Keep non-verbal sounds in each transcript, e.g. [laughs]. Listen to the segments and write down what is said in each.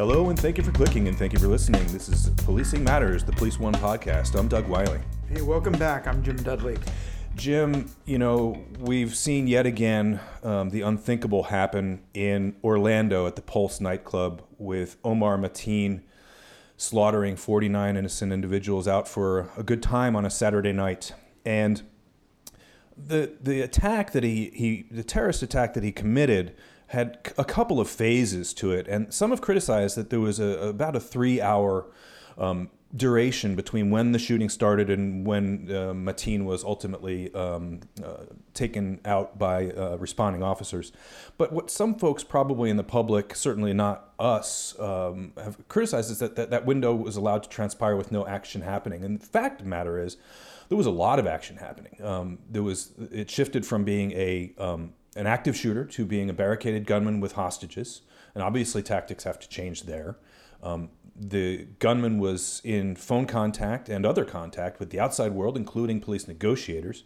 Hello, and thank you for clicking, and thank you for listening. This is Policing Matters, the Police One podcast. I'm Doug Wyllie. Hey, welcome back. I'm Jim Dudley. Jim, you know, we've seen yet again um, the unthinkable happen in Orlando at the Pulse nightclub with Omar Mateen slaughtering 49 innocent individuals out for a good time on a Saturday night. And the the attack that he, he the terrorist attack that he committed had a couple of phases to it, and some have criticized that there was a, about a three hour um, duration between when the shooting started and when uh, Mateen was ultimately um, uh, taken out by uh, responding officers. But what some folks, probably in the public, certainly not us, um, have criticized is that, that that window was allowed to transpire with no action happening. And the fact of the matter is, there was a lot of action happening. Um, there was it shifted from being a um, an active shooter to being a barricaded gunman with hostages, and obviously tactics have to change there. Um, the gunman was in phone contact and other contact with the outside world, including police negotiators,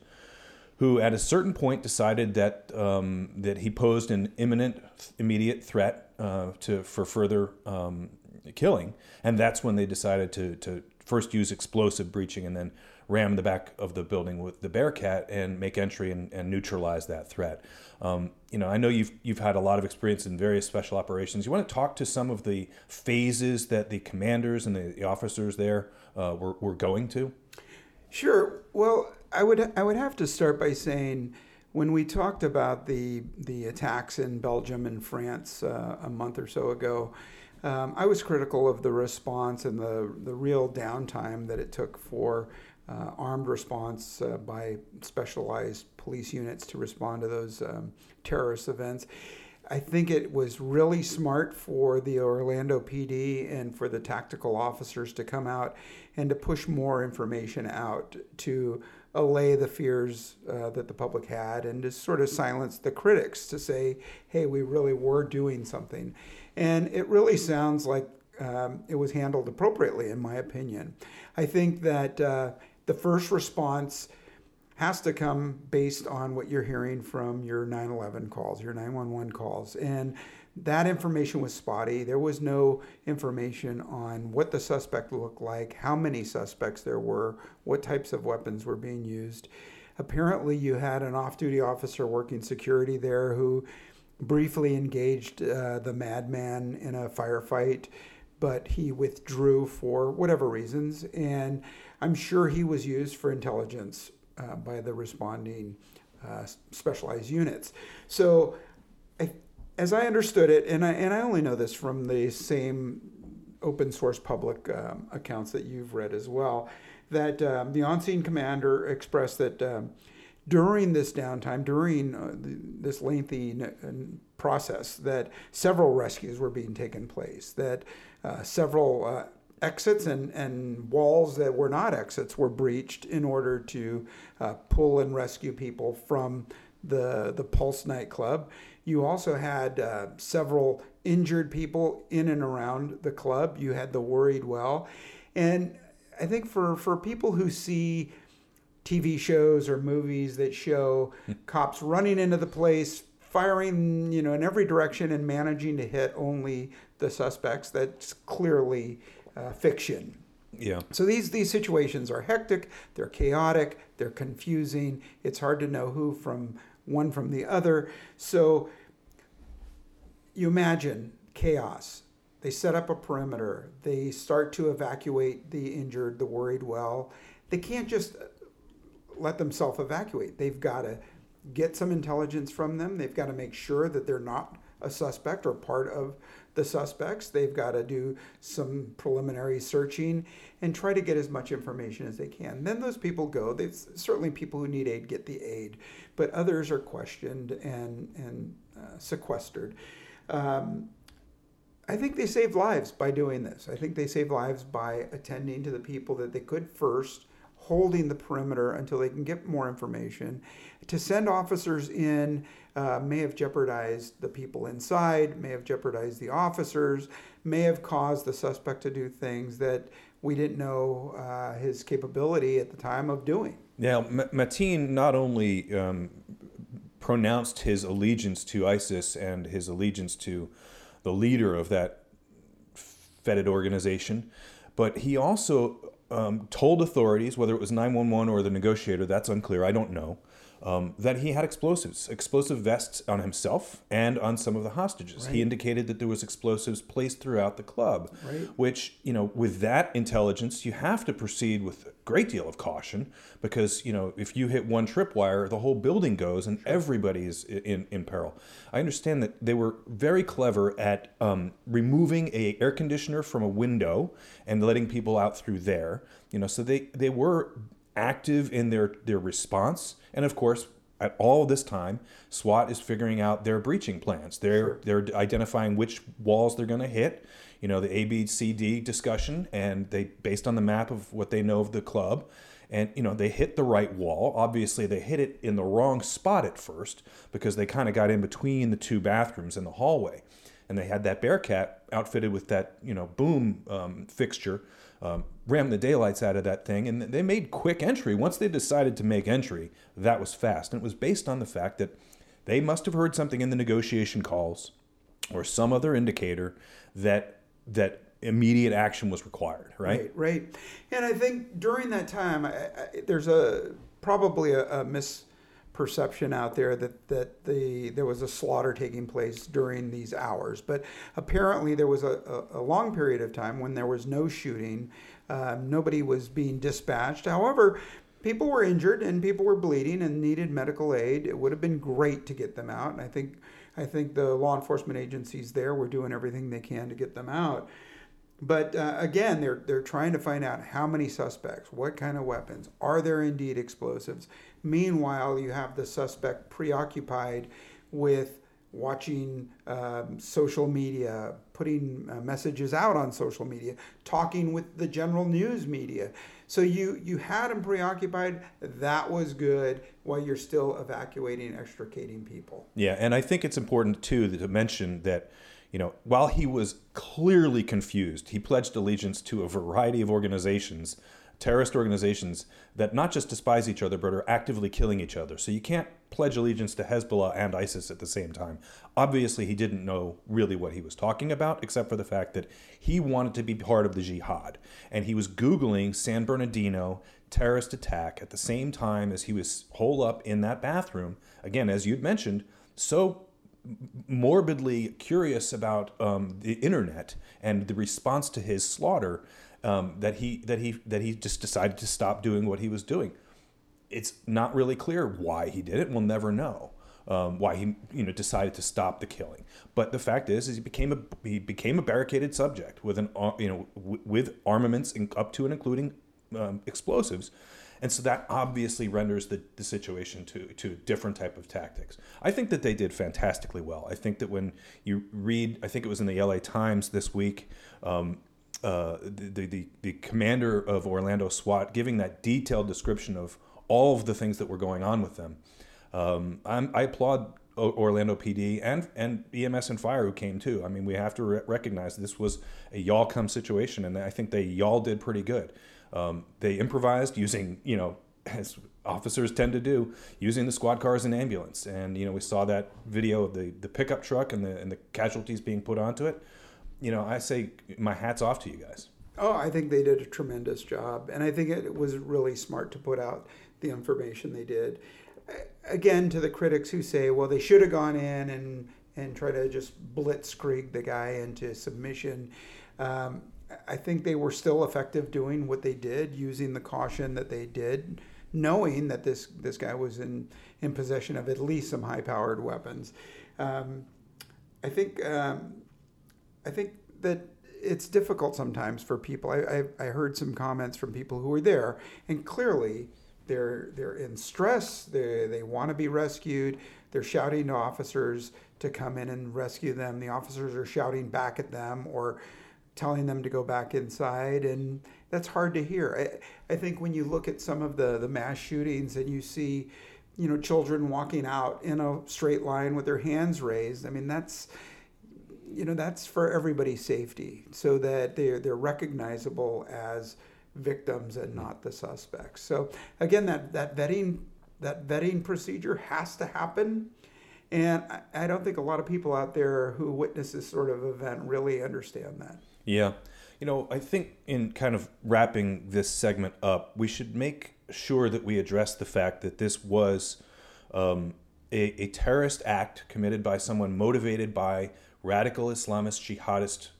who at a certain point decided that um, that he posed an imminent, immediate threat uh, to for further um, killing, and that's when they decided to to first use explosive breaching and then ram the back of the building with the Bearcat and make entry and, and neutralize that threat. Um, you know, I know you've you've had a lot of experience in various special operations. You want to talk to some of the phases that the commanders and the, the officers there uh, were, were going to. Sure. Well, I would I would have to start by saying when we talked about the the attacks in Belgium and France uh, a month or so ago, um, I was critical of the response and the the real downtime that it took for uh, armed response uh, by specialized police units to respond to those um, terrorist events. I think it was really smart for the Orlando PD and for the tactical officers to come out and to push more information out to allay the fears uh, that the public had and to sort of silence the critics to say, hey, we really were doing something. And it really sounds like um, it was handled appropriately, in my opinion. I think that uh, the first response has to come based on what you're hearing from your 911 calls, your 911 calls. And that information was spotty. There was no information on what the suspect looked like, how many suspects there were, what types of weapons were being used. Apparently, you had an off duty officer working security there who briefly engaged uh, the madman in a firefight, but he withdrew for whatever reasons. And I'm sure he was used for intelligence uh, by the responding uh, specialized units. So, I, as I understood it, and I, and I only know this from the same open source public um, accounts that you've read as well, that um, the on scene commander expressed that um, during this downtime, during uh, the, this lengthy n- process, that several rescues were being taken place, that uh, several uh, exits and, and walls that were not exits were breached in order to uh, pull and rescue people from the, the Pulse nightclub. You also had uh, several injured people in and around the club. You had the worried well. And I think for, for people who see TV shows or movies that show [laughs] cops running into the place, firing, you know, in every direction and managing to hit only the suspects, that's clearly uh, fiction. Yeah. So these these situations are hectic, they're chaotic, they're confusing. It's hard to know who from one from the other. So you imagine chaos. They set up a perimeter. They start to evacuate the injured, the worried well. They can't just let them self evacuate. They've got to get some intelligence from them. They've got to make sure that they're not a suspect or part of the suspects. They've got to do some preliminary searching and try to get as much information as they can. Then those people go. There's certainly people who need aid get the aid, but others are questioned and and uh, sequestered. Um, I think they saved lives by doing this. I think they saved lives by attending to the people that they could first, holding the perimeter until they can get more information. To send officers in uh, may have jeopardized the people inside, may have jeopardized the officers, may have caused the suspect to do things that we didn't know uh, his capability at the time of doing. Now, M- Mateen not only um, pronounced his allegiance to ISIS and his allegiance to the leader of that vetted organization, but he also um, told authorities, whether it was 911 or the negotiator, that's unclear, I don't know, um, that he had explosives, explosive vests on himself and on some of the hostages. Right. He indicated that there was explosives placed throughout the club, Right. which, you know, with that intelligence, you have to proceed with a great deal of caution because, you know, if you hit one tripwire, the whole building goes and everybody is in, in peril. I understand that they were very clever at um, removing a air conditioner from a window and letting people out through there. You know, so they, they were active in their, their response. And of course, at all this time, SWAT is figuring out their breaching plans. They're they're identifying which walls they're going to hit. You know, the A, B, C, D discussion, and they based on the map of what they know of the club, and you know they hit the right wall. Obviously, they hit it in the wrong spot at first because they kind of got in between the two bathrooms in the hallway, and they had that Bearcat outfitted with that you know boom um, fixture um, rammed the daylights out of that thing, and they made quick entry. Once they decided to make entry, that was fast, and it was based on the fact that they must have heard something in the negotiation calls or some other indicator that that immediate action was required. Right? Right, right. And I think during that time, I, I, there's a probably a, a misperception out there that that the there was a slaughter taking place during these hours, but apparently there was a, a, a long period of time when there was no shooting, um, nobody was being dispatched. However. People were injured and people were bleeding and needed medical aid. It would have been great to get them out, and I think, I think the law enforcement agencies there were doing everything they can to get them out. But uh, again, they're they're trying to find out how many suspects, what kind of weapons, are there indeed explosives? Meanwhile, you have the suspect preoccupied with watching um, social media, putting uh, messages out on social media, talking with the general news media. So you you had him preoccupied. That was good. While you're still evacuating, extricating people. Yeah, and I think it's important too to mention that, you know, while he was clearly confused, he pledged allegiance to a variety of organizations, terrorist organizations that not just despise each other but are actively killing each other. So you can't pledge allegiance to Hezbollah and ISIS at the same time. Obviously, he didn't know really what he was talking about, except for the fact that he wanted to be part of the jihad, and he was googling San Bernardino terrorist attack at the same time as he was holed up in that bathroom. Again, as you'd mentioned, so morbidly curious about um, the internet and the response to his slaughter um, that he that he that he just decided to stop doing what he was doing. It's not really clear why he did it. We'll never know um, why he you know decided to stop the killing. But the fact is, is he became a he became a barricaded subject with an you know w- with armaments in, up to and including um, explosives. And so that obviously renders the, the situation to, to a different type of tactics. I think that they did fantastically well. I think that when you read, I think it was in the LA Times this week, um, uh, the, the, the commander of Orlando SWAT giving that detailed description of all of the things that were going on with them. Um, I'm, I applaud O- Orlando PD and, and EMS and fire who came too. I mean, we have to re- recognize this was a y'all come situation, and I think they y'all did pretty good. Um, they improvised using, you know, [laughs] as officers tend to do, using the squad cars and ambulance. And you know, we saw that video of the, the pickup truck and the and the casualties being put onto it. You know, I say my hats off to you guys. Oh, I think they did a tremendous job, and I think it was really smart to put out the information they did. Again, to the critics who say, "Well, they should have gone in and and try to just blitzkrieg the guy into submission," um, I think they were still effective doing what they did, using the caution that they did, knowing that this this guy was in in possession of at least some high-powered weapons. Um, I think um, I think that it's difficult sometimes for people. I, I, I heard some comments from people who were there, and clearly they're they're in stress. They they want to be rescued. They're shouting to officers to come in and rescue them. The officers are shouting back at them or telling them to go back inside, and that's hard to hear. I, I think when you look at some of the the mass shootings and you see, you know, children walking out in a straight line with their hands raised. I mean, that's you know that's for everybody's safety so that they're they're recognizable as victims and not the suspects. So again that that vetting that vetting procedure has to happen and I, I don't think a lot of people out there who witness this sort of event really understand that. Yeah, you know, I think in kind of wrapping this segment up, we should make sure that we address the fact that this was um, a, a terrorist act committed by someone motivated by radical Islamist jihadist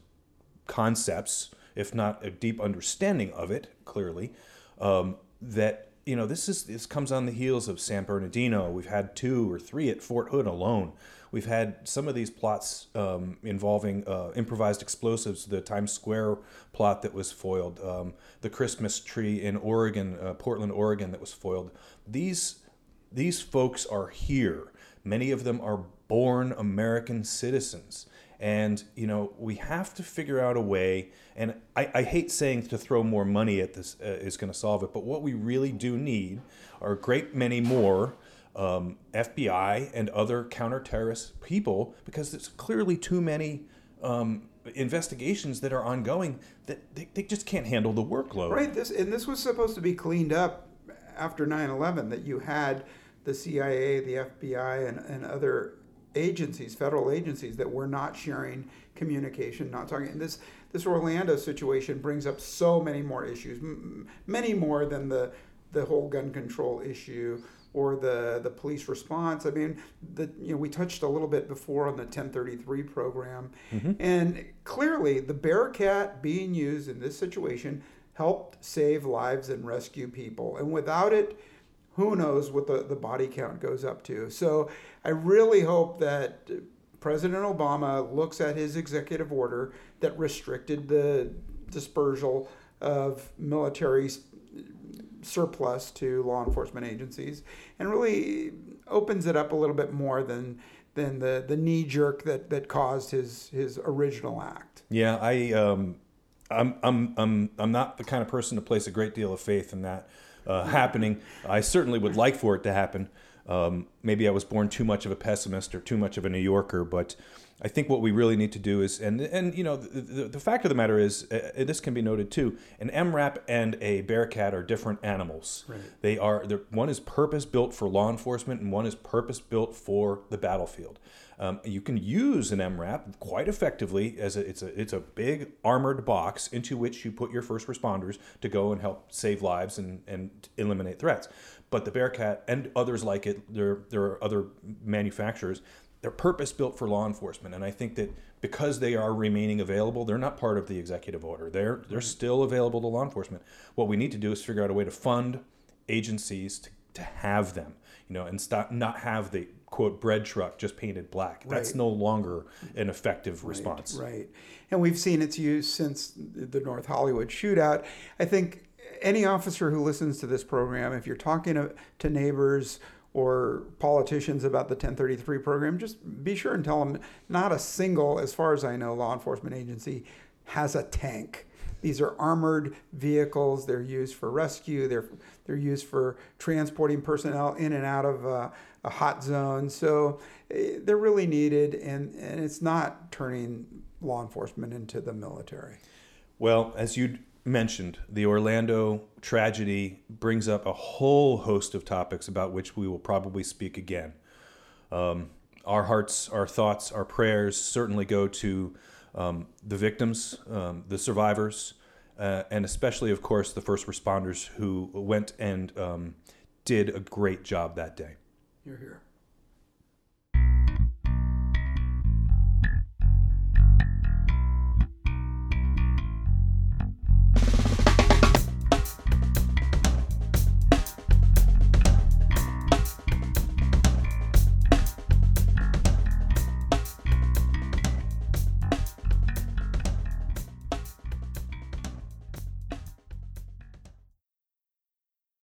concepts, if not a deep understanding of it, clearly, um, that you know this is this comes on the heels of San Bernardino. We've had two or three at Fort Hood alone. We've had some of these plots um, involving uh, improvised explosives. The Times Square plot that was foiled, um, the Christmas tree in Oregon, uh, Portland, Oregon, that was foiled. These these folks are here. Many of them are born American citizens. And, you know, we have to figure out a way, and I, I hate saying to throw more money at this uh, is going to solve it, but what we really do need are a great many more um, FBI and other counter-terrorist people because there's clearly too many um, investigations that are ongoing that they, they just can't handle the workload. Right. This and this was supposed to be cleaned up after 9/11. That you had the CIA, the FBI, and, and other agencies, federal agencies, that were not sharing communication, not talking. And this this Orlando situation brings up so many more issues, m- many more than the the whole gun control issue or the the police response. I mean, the you know we touched a little bit before on the 1033 program, mm-hmm. and clearly the Bearcat being used in this situation helped save lives and rescue people, and without it who knows what the, the body count goes up to. So I really hope that President Obama looks at his executive order that restricted the dispersal of military surplus to law enforcement agencies and really opens it up a little bit more than than the, the knee jerk that, that caused his his original act. Yeah, I um, I'm I'm I'm I'm not the kind of person to place a great deal of faith in that uh, happening. I certainly would like for it to happen. Um, maybe I was born too much of a pessimist or too much of a New Yorker, but I think what we really need to do is, and and you know, the, the, the fact of the matter is, uh, this can be noted too. An MRAP and a Bearcat are different animals. Right. They are one is purpose built for law enforcement, and one is purpose built for the battlefield. Um, you can use an MRAP quite effectively as a, it's a it's a big armored box into which you put your first responders to go and help save lives and, and eliminate threats. But the Bearcat and others like it, there there are other manufacturers. They're purpose built for law enforcement, and I think that because they are remaining available, they're not part of the executive order. They're they're still available to law enforcement. What we need to do is figure out a way to fund agencies to, to have them, you know, and stop not have the quote bread truck just painted black. That's right. no longer an effective right, response. Right. And we've seen its use since the North Hollywood shootout. I think any officer who listens to this program, if you're talking to, to neighbors or politicians about the 1033 program, just be sure and tell them not a single, as far as I know, law enforcement agency has a tank. These are armored vehicles. They're used for rescue. They're they're used for transporting personnel in and out of uh, a hot zone. So eh, they're really needed, and, and it's not turning law enforcement into the military. Well, as you mentioned, the Orlando tragedy brings up a whole host of topics about which we will probably speak again. Um, our hearts, our thoughts, our prayers certainly go to um, the victims, um, the survivors, uh, and especially, of course, the first responders who went and um, did a great job that day. You're here.